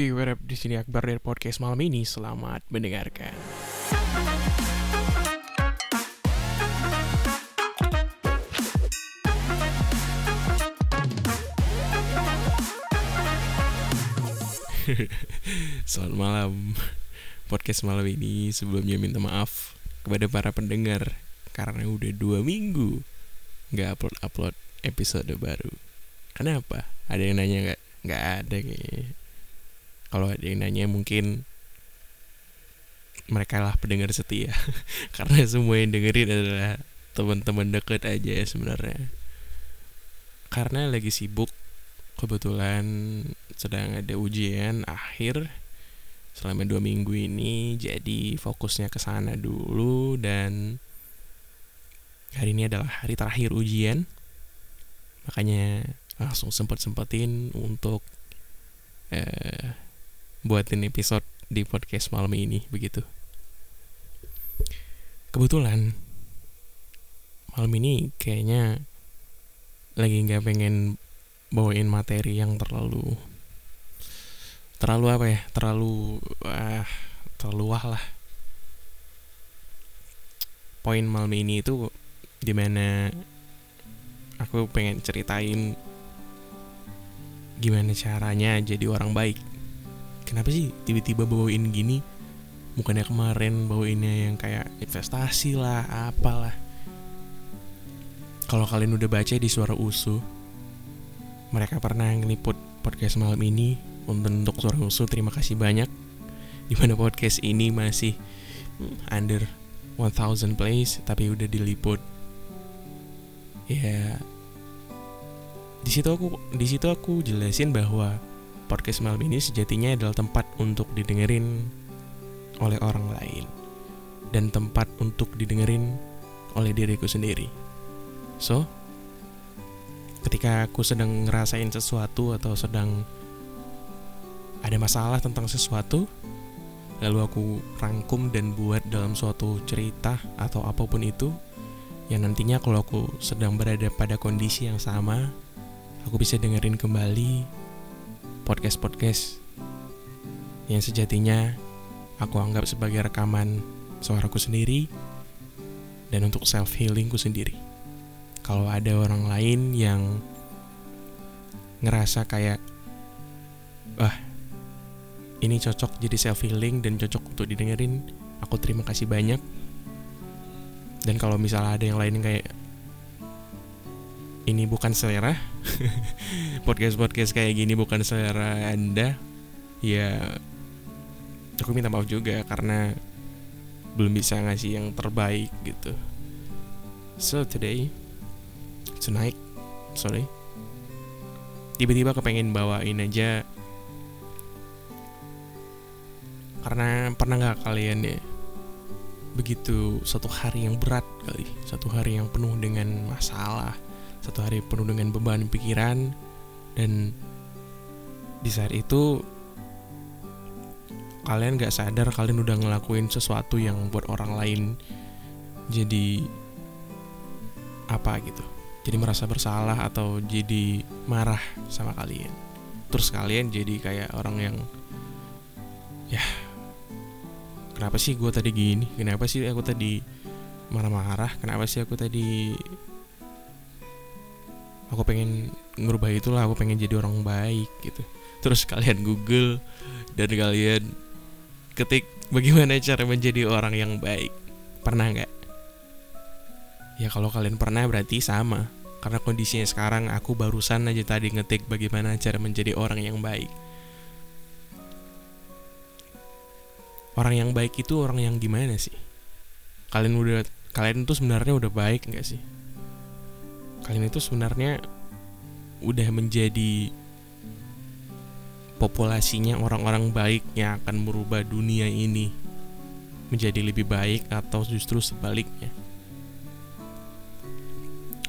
Viewer di sini Akbar dari podcast malam ini. Selamat mendengarkan. Selamat malam. Podcast malam ini sebelumnya minta maaf kepada para pendengar karena udah dua minggu nggak upload upload episode baru. Kenapa? Ada yang nanya nggak? Nggak ada kayaknya. Kalau ada yang nanya mungkin mereka lah pendengar setia. Karena semua yang dengerin adalah teman-teman deket aja ya sebenarnya. Karena lagi sibuk kebetulan sedang ada ujian akhir selama dua minggu ini jadi fokusnya ke sana dulu dan hari ini adalah hari terakhir ujian. Makanya langsung sempet sempetin untuk eh, buatin episode di podcast malam ini begitu. Kebetulan malam ini kayaknya lagi nggak pengen bawain materi yang terlalu terlalu apa ya terlalu ah terlalu wah lah. Poin malam ini itu di mana aku pengen ceritain gimana caranya jadi orang baik kenapa sih tiba-tiba bawain gini? Bukannya kemarin bawainnya yang kayak investasi lah apalah. Kalau kalian udah baca di suara usu mereka pernah ngeliput podcast malam ini untuk suara usu. Terima kasih banyak. Di mana podcast ini masih under 1000 plays tapi udah diliput. Ya di situ aku di situ aku jelasin bahwa podcast malam ini sejatinya adalah tempat untuk didengerin oleh orang lain dan tempat untuk didengerin oleh diriku sendiri. So, ketika aku sedang ngerasain sesuatu atau sedang ada masalah tentang sesuatu, lalu aku rangkum dan buat dalam suatu cerita atau apa pun itu, yang nantinya kalau aku sedang berada pada kondisi yang sama, aku bisa dengerin kembali podcast-podcast yang sejatinya aku anggap sebagai rekaman suaraku sendiri dan untuk self healingku sendiri. Kalau ada orang lain yang ngerasa kayak wah ini cocok jadi self healing dan cocok untuk didengerin, aku terima kasih banyak. Dan kalau misalnya ada yang lain kayak ini bukan selera. Podcast podcast kayak gini bukan selera anda. Ya aku minta maaf juga karena belum bisa ngasih yang terbaik gitu. So today tonight sorry. Tiba-tiba kepengen bawain aja. Karena pernah nggak kalian ya begitu satu hari yang berat kali satu hari yang penuh dengan masalah satu hari penuh dengan beban pikiran. Dan di saat itu kalian gak sadar kalian udah ngelakuin sesuatu yang buat orang lain jadi apa gitu. Jadi merasa bersalah atau jadi marah sama kalian. Terus kalian jadi kayak orang yang ya kenapa sih gue tadi gini? Kenapa sih aku tadi marah-marah? Kenapa sih aku tadi aku pengen ngerubah itulah aku pengen jadi orang baik gitu. Terus kalian google dan kalian ketik bagaimana cara menjadi orang yang baik. Pernah nggak? Ya kalau kalian pernah berarti sama. Karena kondisinya sekarang aku barusan aja tadi ngetik bagaimana cara menjadi orang yang baik. Orang yang baik itu orang yang gimana sih? Kalian udah kalian tuh sebenarnya udah baik nggak sih kalian itu sebenarnya udah menjadi populasinya orang-orang baik yang akan merubah dunia ini menjadi lebih baik atau justru sebaliknya.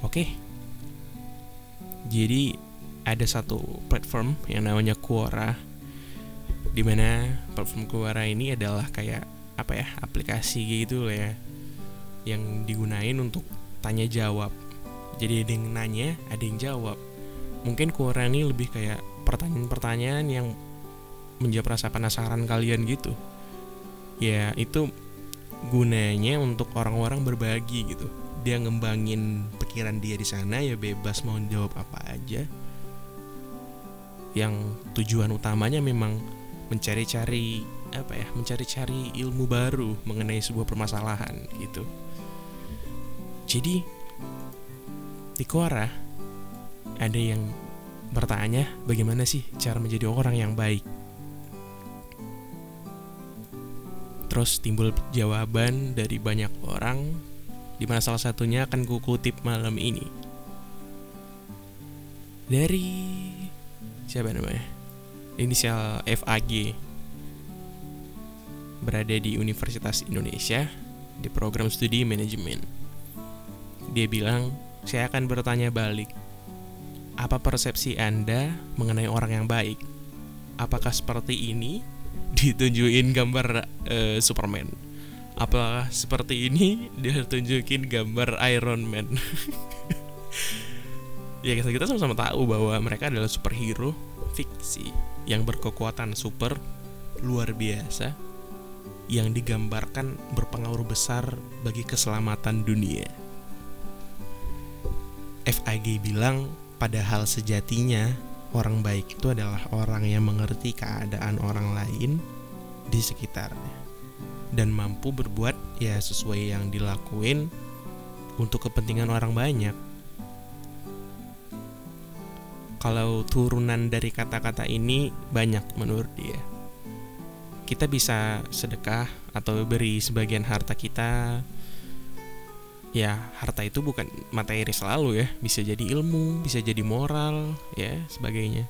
Oke. Jadi ada satu platform yang namanya Quora di mana platform Quora ini adalah kayak apa ya aplikasi gitu lah ya yang digunain untuk tanya jawab jadi ada yang nanya ada yang jawab. Mungkin Quora ini lebih kayak pertanyaan-pertanyaan yang menjawab rasa penasaran kalian gitu. Ya itu gunanya untuk orang-orang berbagi gitu. Dia ngembangin pikiran dia di sana ya bebas mau jawab apa aja. Yang tujuan utamanya memang mencari-cari apa ya mencari-cari ilmu baru mengenai sebuah permasalahan gitu. Jadi di Quora ada yang bertanya bagaimana sih cara menjadi orang yang baik? Terus timbul jawaban dari banyak orang di mana salah satunya akan kukutip malam ini. Dari siapa namanya? Inisial FAG berada di Universitas Indonesia di program studi manajemen. Dia bilang, saya akan bertanya balik, apa persepsi Anda mengenai orang yang baik? Apakah seperti ini ditunjukin gambar uh, Superman? Apakah seperti ini dia tunjukin gambar Iron Man? ya kita kita sama-sama tahu bahwa mereka adalah superhero fiksi yang berkekuatan super luar biasa yang digambarkan berpengaruh besar bagi keselamatan dunia. FIG bilang, padahal sejatinya orang baik itu adalah orang yang mengerti keadaan orang lain di sekitarnya dan mampu berbuat ya sesuai yang dilakuin untuk kepentingan orang banyak. Kalau turunan dari kata-kata ini banyak menurut dia kita bisa sedekah atau beri sebagian harta kita ya harta itu bukan materi selalu ya. Bisa jadi ilmu bisa jadi moral ya sebagainya.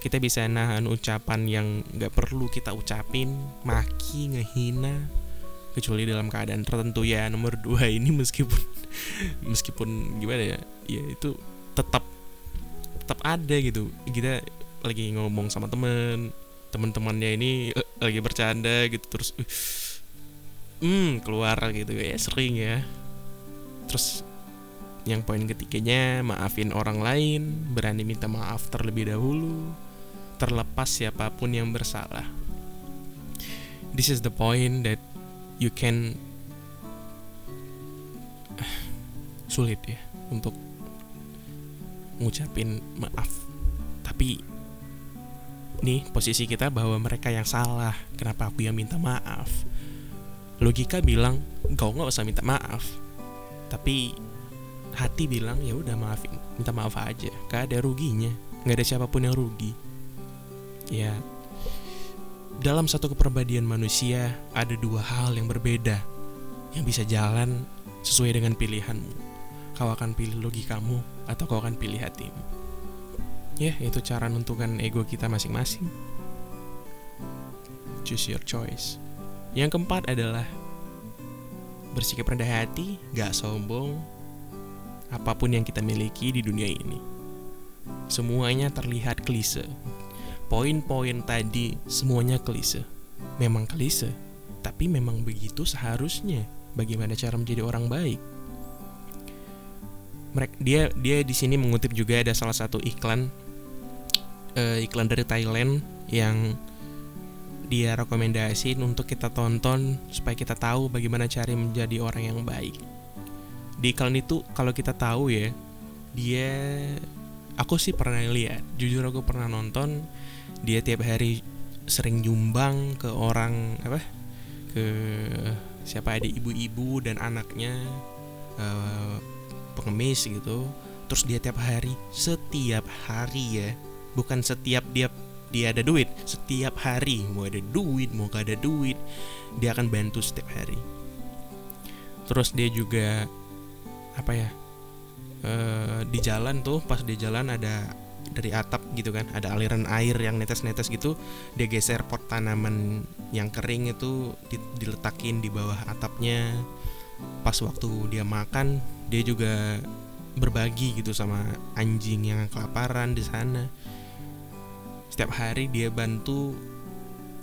Kita bisa nahan ucapan yang nggak perlu kita ucapin maki ngehina kecuali dalam keadaan tertentu. Ya nomor dua ini meskipun meskipun gimana ya ya itu tetap tetap ada gitu. Kita lagi ngomong sama temen teman-temannya ini uh, lagi bercanda gitu terus uh, hmm keluar gitu ya sering ya terus yang poin ketiganya maafin orang lain berani minta maaf terlebih dahulu terlepas siapa pun yang bersalah. This is the point that you can sulit ya untuk ngucapin maaf. Tapi nih posisi kita bahwa mereka yang salah kenapa aku yang minta maaf? Logika bilang kau nggak usah minta maaf tapi hati bilang ya udah maafin minta maaf aja. Gak ada ruginya. Nggak ada siapa pun yang rugi. Ya dalam satu kepribadian manusia ada dua hal yang berbeda yang bisa jalan sesuai dengan pilihanmu. Kau akan pilih logikamu atau kau akan pilih hatimu. Ya itu cara menentukan ego kita masing-masing. Choose your choice. Yang keempat adalah bersikap rendah hati gak sombong apa pun yang kita miliki di dunia ini. Semuanya terlihat klise. Poin-poin tadi semuanya klise. Memang klise tapi memang begitu seharusnya. Bagaimana cara menjadi orang baik? Mereka dia dia di sini mengutip juga ada salah satu iklan uh, iklan dari Thailand yang dia rekomendasiin untuk kita tonton supaya kita tahu bagaimana cara menjadi orang yang baik. Di iklan itu kalau kita tahu ya, dia aku sih pernah lihat, jujur aku pernah nonton dia tiap hari sering nyumbang ke orang apa? ke siapa ada ibu-ibu dan anaknya uh, pengemis gitu. Terus dia tiap hari, setiap hari ya, bukan setiap dia dia ada duit. Setiap hari mau ada duit mau gak ada duit dia akan bantu setiap hari. Terus dia juga apa ya e, di jalan tuh pas di jalan ada dari atap gitu kan ada aliran air yang netes-netes gitu dia geser pot tanaman yang kering itu diletakin di bawah atapnya. Pas waktu dia makan dia juga berbagi gitu sama anjing yang kelaparan di sana setiap hari dia bantu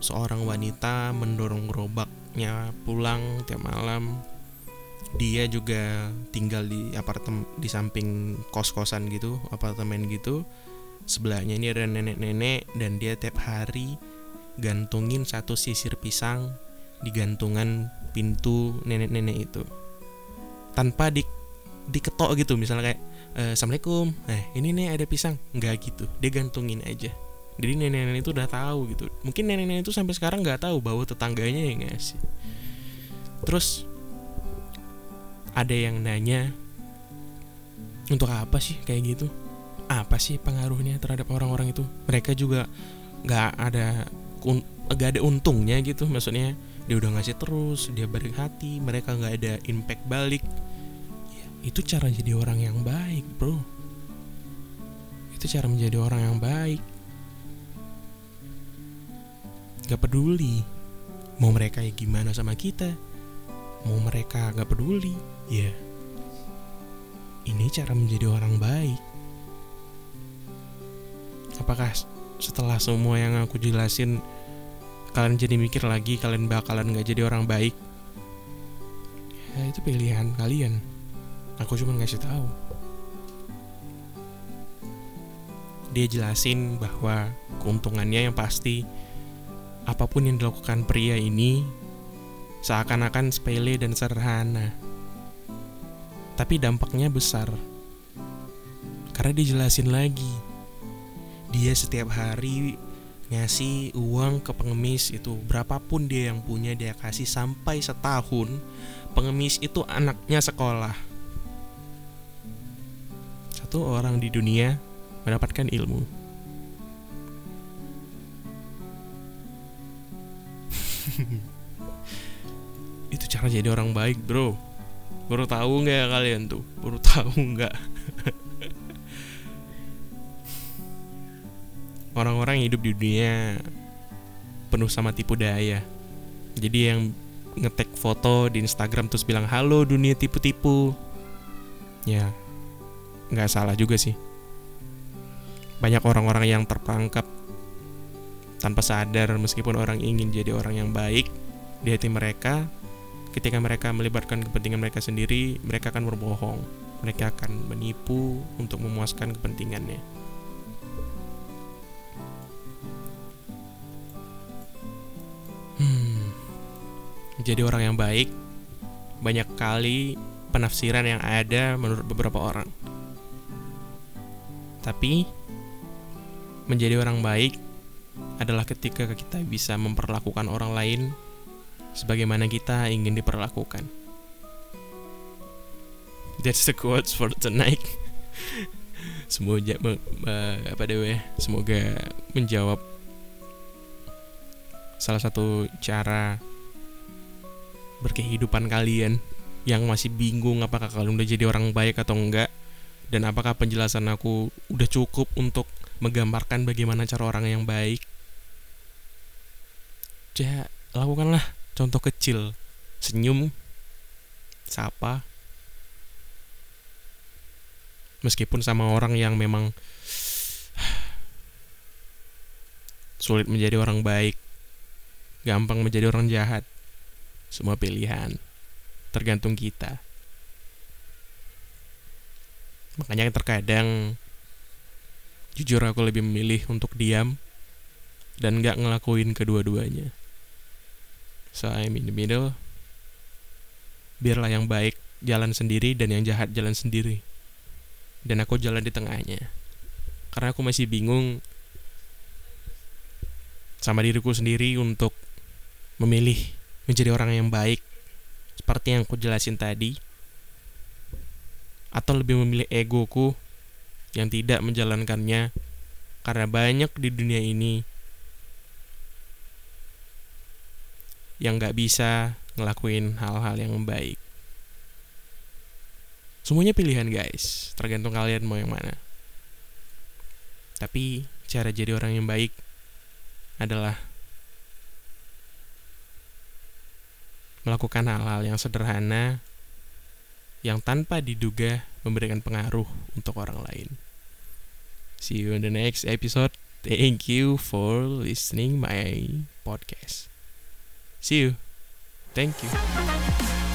seorang wanita mendorong gerobaknya pulang tiap malam. Dia juga tinggal di apartemen di samping kos-kosan gitu, apartemen gitu. Sebelahnya ini ada nenek-nenek dan dia tiap hari gantungin satu sisir pisang di gantungan pintu nenek-nenek itu tanpa di diketok gitu misalnya kayak e, assalamualaikum eh ini nih ada pisang nggak gitu dia gantungin aja jadi nenek-nenek itu udah tahu gitu. Mungkin nenek-nenek itu sampai sekarang nggak tahu bahwa tetangganya yang ngasih terus ada yang nanya untuk apa sih kayak gitu? Apa sih pengaruhnya terhadap orang-orang itu? Mereka juga nggak ada nggak ada untungnya gitu. Maksudnya dia udah ngasih terus dia baik hati mereka nggak ada impact balik. Ya, itu cara jadi orang yang baik bro. Itu cara menjadi orang yang baik gak peduli. Mau mereka ya gimana sama kita? Mau mereka gak peduli? Ya ini cara menjadi orang baik. Apakah setelah semua yang aku jelasin kalian jadi mikir lagi kalian bakalan gak jadi orang baik? Ya itu pilihan kalian. Aku cuma ngasih tahu. Dia jelasin bahwa keuntungannya yang pasti apa pun yang dilakukan pria ini seakan-akan sepele dan sederhana. Tapi dampaknya besar. Karena dijelasin lagi dia setiap hari ngasih uang ke pengemis itu. Berapapun dia yang punya dia kasih sampai setahun pengemis itu anaknya sekolah. Satu orang di dunia mendapatkan ilmu itu cara jadi orang baik bro baru tahu nggak kalian tuh baru tahu nggak orang-orang hidup di dunia penuh sama tipu daya. Jadi yang ngetek foto di Instagram terus bilang halo dunia tipu-tipu. Ya, nggak salah juga sih. Banyak orang-orang yang terperangkap tanpa sadar meskipun orang ingin jadi orang yang baik di hati mereka. Ketika mereka melibatkan kepentingan mereka sendiri, mereka akan berbohong. Mereka akan menipu untuk memuaskan kepentingannya. jadi orang yang baik banyak kali penafsiran yang ada menurut beberapa orang. Tapi menjadi orang baik adalah ketika kita bisa memperlakukan orang lain sebagaimana kita ingin diperlakukan. That's the quotes for tonight. semoga apa deh semoga menjawab salah satu cara berkehidupan kalian yang masih bingung apakah kalian udah jadi orang baik atau enggak dan apakah penjelasan aku udah cukup untuk menggambarkan bagaimana cara orang yang baik ya lakukanlah contoh kecil senyum sapa meskipun sama orang yang memang sulit menjadi orang baik gampang menjadi orang jahat semua pilihan tergantung kita. Makanya terkadang jujur aku lebih memilih untuk diam dan gak ngelakuin kedua-duanya. So I'm in the middle. Biarlah yang baik jalan sendiri dan yang jahat jalan sendiri. Dan aku jalan di tengahnya. Karena aku masih bingung sama diriku sendiri untuk memilih menjadi orang yang baik seperti yang aku jelasin tadi atau lebih memilih egoku yang tidak menjalankannya karena banyak di dunia ini yang gak bisa ngelakuin hal-hal yang baik. Semuanya pilihan guys, tergantung kalian mau yang mana. Tapi cara jadi orang yang baik adalah melakukan hal-hal yang sederhana yang tanpa diduga memberikan pengaruh untuk orang lain. See you in the next episode. Thank you for listening my podcast. See you. Thank you.